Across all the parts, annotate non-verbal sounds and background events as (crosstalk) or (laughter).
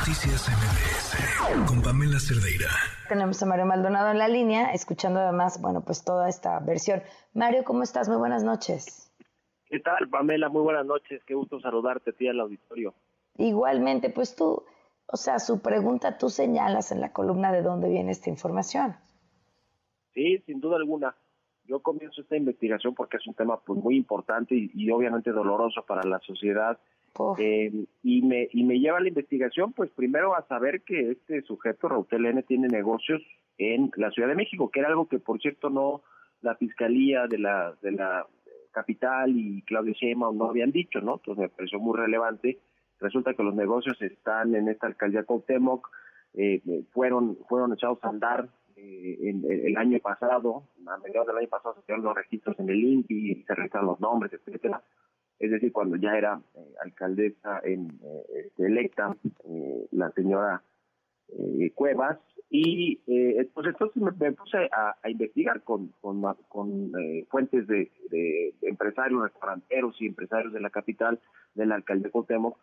Noticias MBS con Pamela Cerdeira. Tenemos a Mario Maldonado en la línea, escuchando además, bueno, pues toda esta versión. Mario, ¿cómo estás? Muy buenas noches. ¿Qué tal, Pamela? Muy buenas noches. Qué gusto saludarte a ti al auditorio. Igualmente, pues tú, o sea, su pregunta, tú señalas en la columna de dónde viene esta información. Sí, sin duda alguna. Yo comienzo esta investigación porque es un tema pues, muy importante y obviamente doloroso para la sociedad eh, y, me, y me lleva a la investigación, pues primero a saber que este sujeto, Rautel N, tiene negocios en la Ciudad de México, que era algo que, por cierto, no la Fiscalía de la, de la capital y Claudia Sheinbaum no habían dicho, ¿no? Entonces me pareció muy relevante. Resulta que los negocios están en esta alcaldía Cuauhtémoc, eh, fueron, fueron echados a andar eh, en, el año pasado, a mediados del año pasado se hicieron los registros en el INPI, se registraron los nombres, etcétera es decir, cuando ya era eh, alcaldesa en, eh, este, electa eh, la señora Cuevas, y pues entonces me, puse a, investigar con, con, fuentes de, empresarios, restauranteros y empresarios de la capital, del alcalde Cotemo,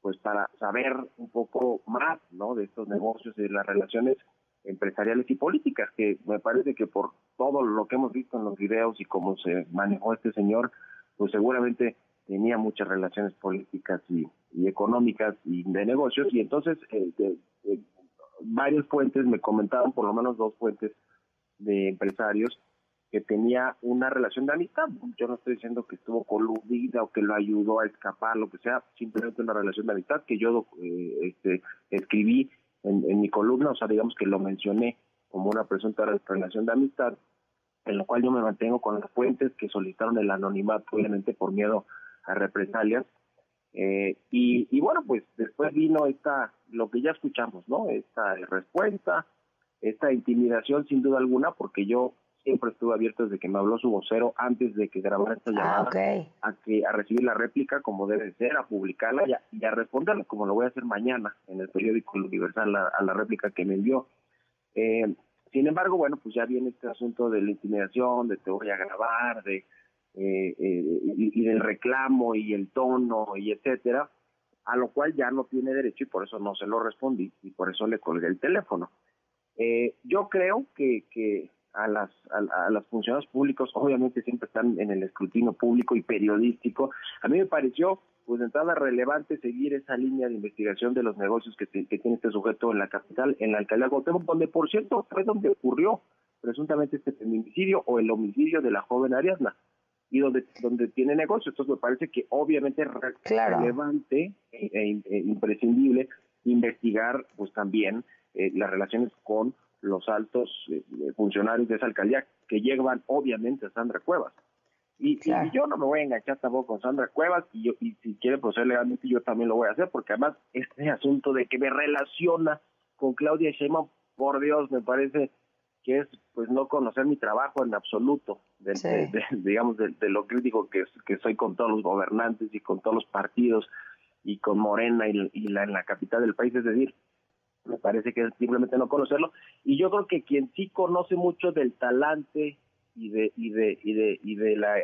pues para saber un poco más ¿no? de estos negocios y de las relaciones empresariales y políticas, que me parece que por todo lo que hemos visto en los videos y cómo se manejó este señor, pues seguramente tenía muchas relaciones políticas y, económicas y de negocios y entonces eh, varias fuentes me comentaron, por lo menos dos fuentes de empresarios, que tenía una relación de amistad. Yo no estoy diciendo que estuvo coludida o que lo ayudó a escapar, lo que sea, simplemente una relación de amistad que yo eh, este, escribí en, mi columna, o sea, digamos que lo mencioné como una presunta relación de amistad, en lo cual yo me mantengo con las fuentes que solicitaron el anonimato, obviamente por miedo represalias. Eh, y, bueno, pues después vino esta, lo que ya escuchamos, ¿no? Esta respuesta, esta intimidación sin duda alguna, porque yo siempre estuve abierto desde que me habló su vocero antes de que grabara esta ah, llamada a que a recibir la réplica como debe ser, a publicarla y a, responderla como lo voy a hacer mañana en el periódico Universal a, la réplica que me envió. Eh, sin embargo, bueno, pues ya viene este asunto de la intimidación, de te voy a grabar, de eh, eh, y, del reclamo y el tono y etcétera, a lo cual ya no tiene derecho y por eso no se lo respondí y por eso le colgué el teléfono. Eh, yo creo que, que a las a, las funcionarios públicos obviamente siempre están en el escrutinio público y periodístico. A mí me pareció pues de entrada relevante seguir esa línea de investigación de los negocios que, tiene este sujeto en la capital, en la alcaldía de Guatemala, donde por cierto fue donde ocurrió presuntamente este feminicidio o el homicidio de la joven Ariadna y donde, donde tiene negocio. Entonces me parece que obviamente es relevante e, e, e, imprescindible investigar pues también eh, las relaciones con los altos eh, funcionarios de esa alcaldía que llevan obviamente a Sandra Cuevas. Y, yo no me voy a enganchar tampoco con Sandra Cuevas y, yo, y si quiere proceder legalmente yo también lo voy a hacer porque además este asunto de que me relaciona con Claudia Sheinbaum, por Dios, me parece que es pues no conocer mi trabajo en absoluto, de, (laughs) digamos, de, lo crítico que, que soy con todos los gobernantes y con todos los partidos y con Morena y, la, en la capital del país, es decir, me parece que es simplemente no conocerlo. Y yo creo que quien sí conoce mucho del talante y de, y de, y de, y de la,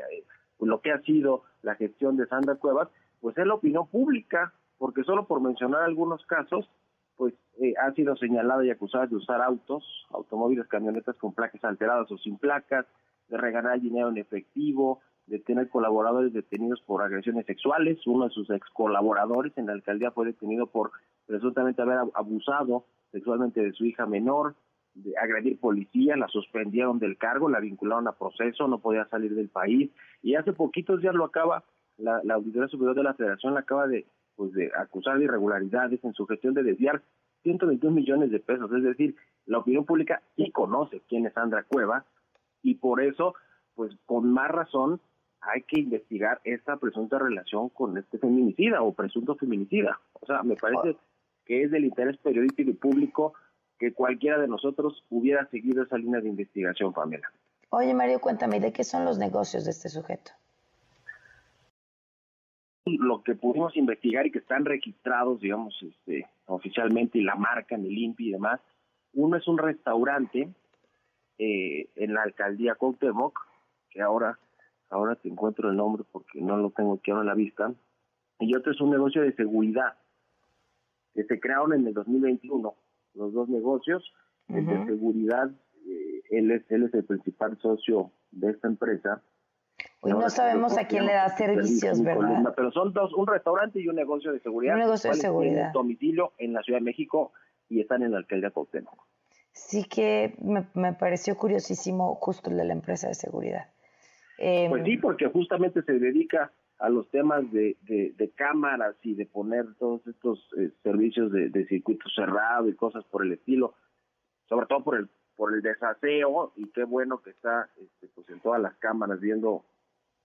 lo que ha sido la gestión de Sandra Cuevas, pues es la opinión pública, porque solo por mencionar algunos casos, pues eh, ha sido señalada y acusada de usar autos, automóviles, camionetas con placas alteradas o sin placas, de regalar dinero en efectivo, de tener colaboradores detenidos por agresiones sexuales. Uno de sus ex colaboradores en la alcaldía fue detenido por presuntamente haber abusado sexualmente de su hija menor, de agredir policía, la suspendieron del cargo, la vincularon a proceso, no podía salir del país. Y hace poquitos días lo acaba, la, Auditoría Superior de la Federación la acaba de pues de acusar de irregularidades en su gestión de desviar 121 millones de pesos. Es decir, la opinión pública sí conoce quién es Sandra Cueva y por eso, pues con más razón, hay que investigar esta presunta relación con este feminicida o presunto feminicida. O sea, me parece que es del interés periodístico y público que cualquiera de nosotros hubiera seguido esa línea de investigación, Pamela. Oye, Mario, cuéntame, ¿de qué son los negocios de este sujeto? lo que pudimos investigar y que están registrados, digamos, este, oficialmente y la marca en el INPI y demás, uno es un restaurante eh, en la alcaldía Cuauhtémoc, que ahora, ahora te encuentro el nombre porque no lo tengo aquí ahora en la vista, y otro es un negocio de seguridad, que se crearon en el 2021, los dos negocios, el de seguridad, eh, él, es, él es el principal socio de esta empresa. Hoy no sabemos a quién le da servicios, ¿verdad? pero son dos, un restaurante y un negocio de seguridad. Un negocio de seguridad. domicilio en la Ciudad de México y están en la alcaldía Cuauhtémoc. Sí que me, pareció curiosísimo justo el de la empresa de seguridad. pues sí, em, porque justamente se dedica a los temas de, de, cámaras y de poner todos estos eh, servicios de, de circuito cerrado y cosas por el estilo, sobre todo por el por el desaseo y qué bueno que está este, pues en todas las cámaras viendo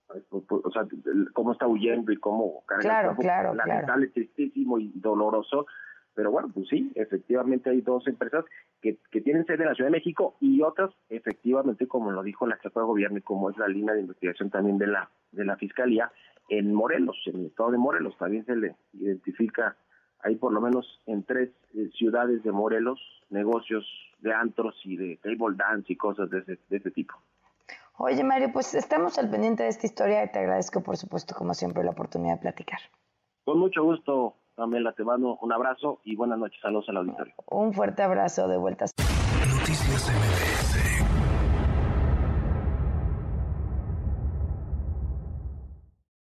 pues, pues, o sea, cómo está huyendo y cómo carga claro, claro, lamentable, tristísimo y doloroso. Pero bueno, pues sí, efectivamente hay dos empresas que, que tienen sede en la Ciudad de México y otras, efectivamente, como lo dijo la jefa de gobierno y como es la línea de investigación también de la de la Fiscalía, en Morelos, en el estado de Morelos, también se le identifica hay por lo menos en tres eh, ciudades de Morelos negocios de antros y de table dance y cosas de ese, de ese tipo. Oye, Mario, pues estamos al pendiente de esta historia y te agradezco, por supuesto, como siempre, la oportunidad de platicar. Con mucho gusto, Pamela, te mando un abrazo y buenas noches. Saludos al auditorio. Un fuerte abrazo de vuelta. Noticias MBS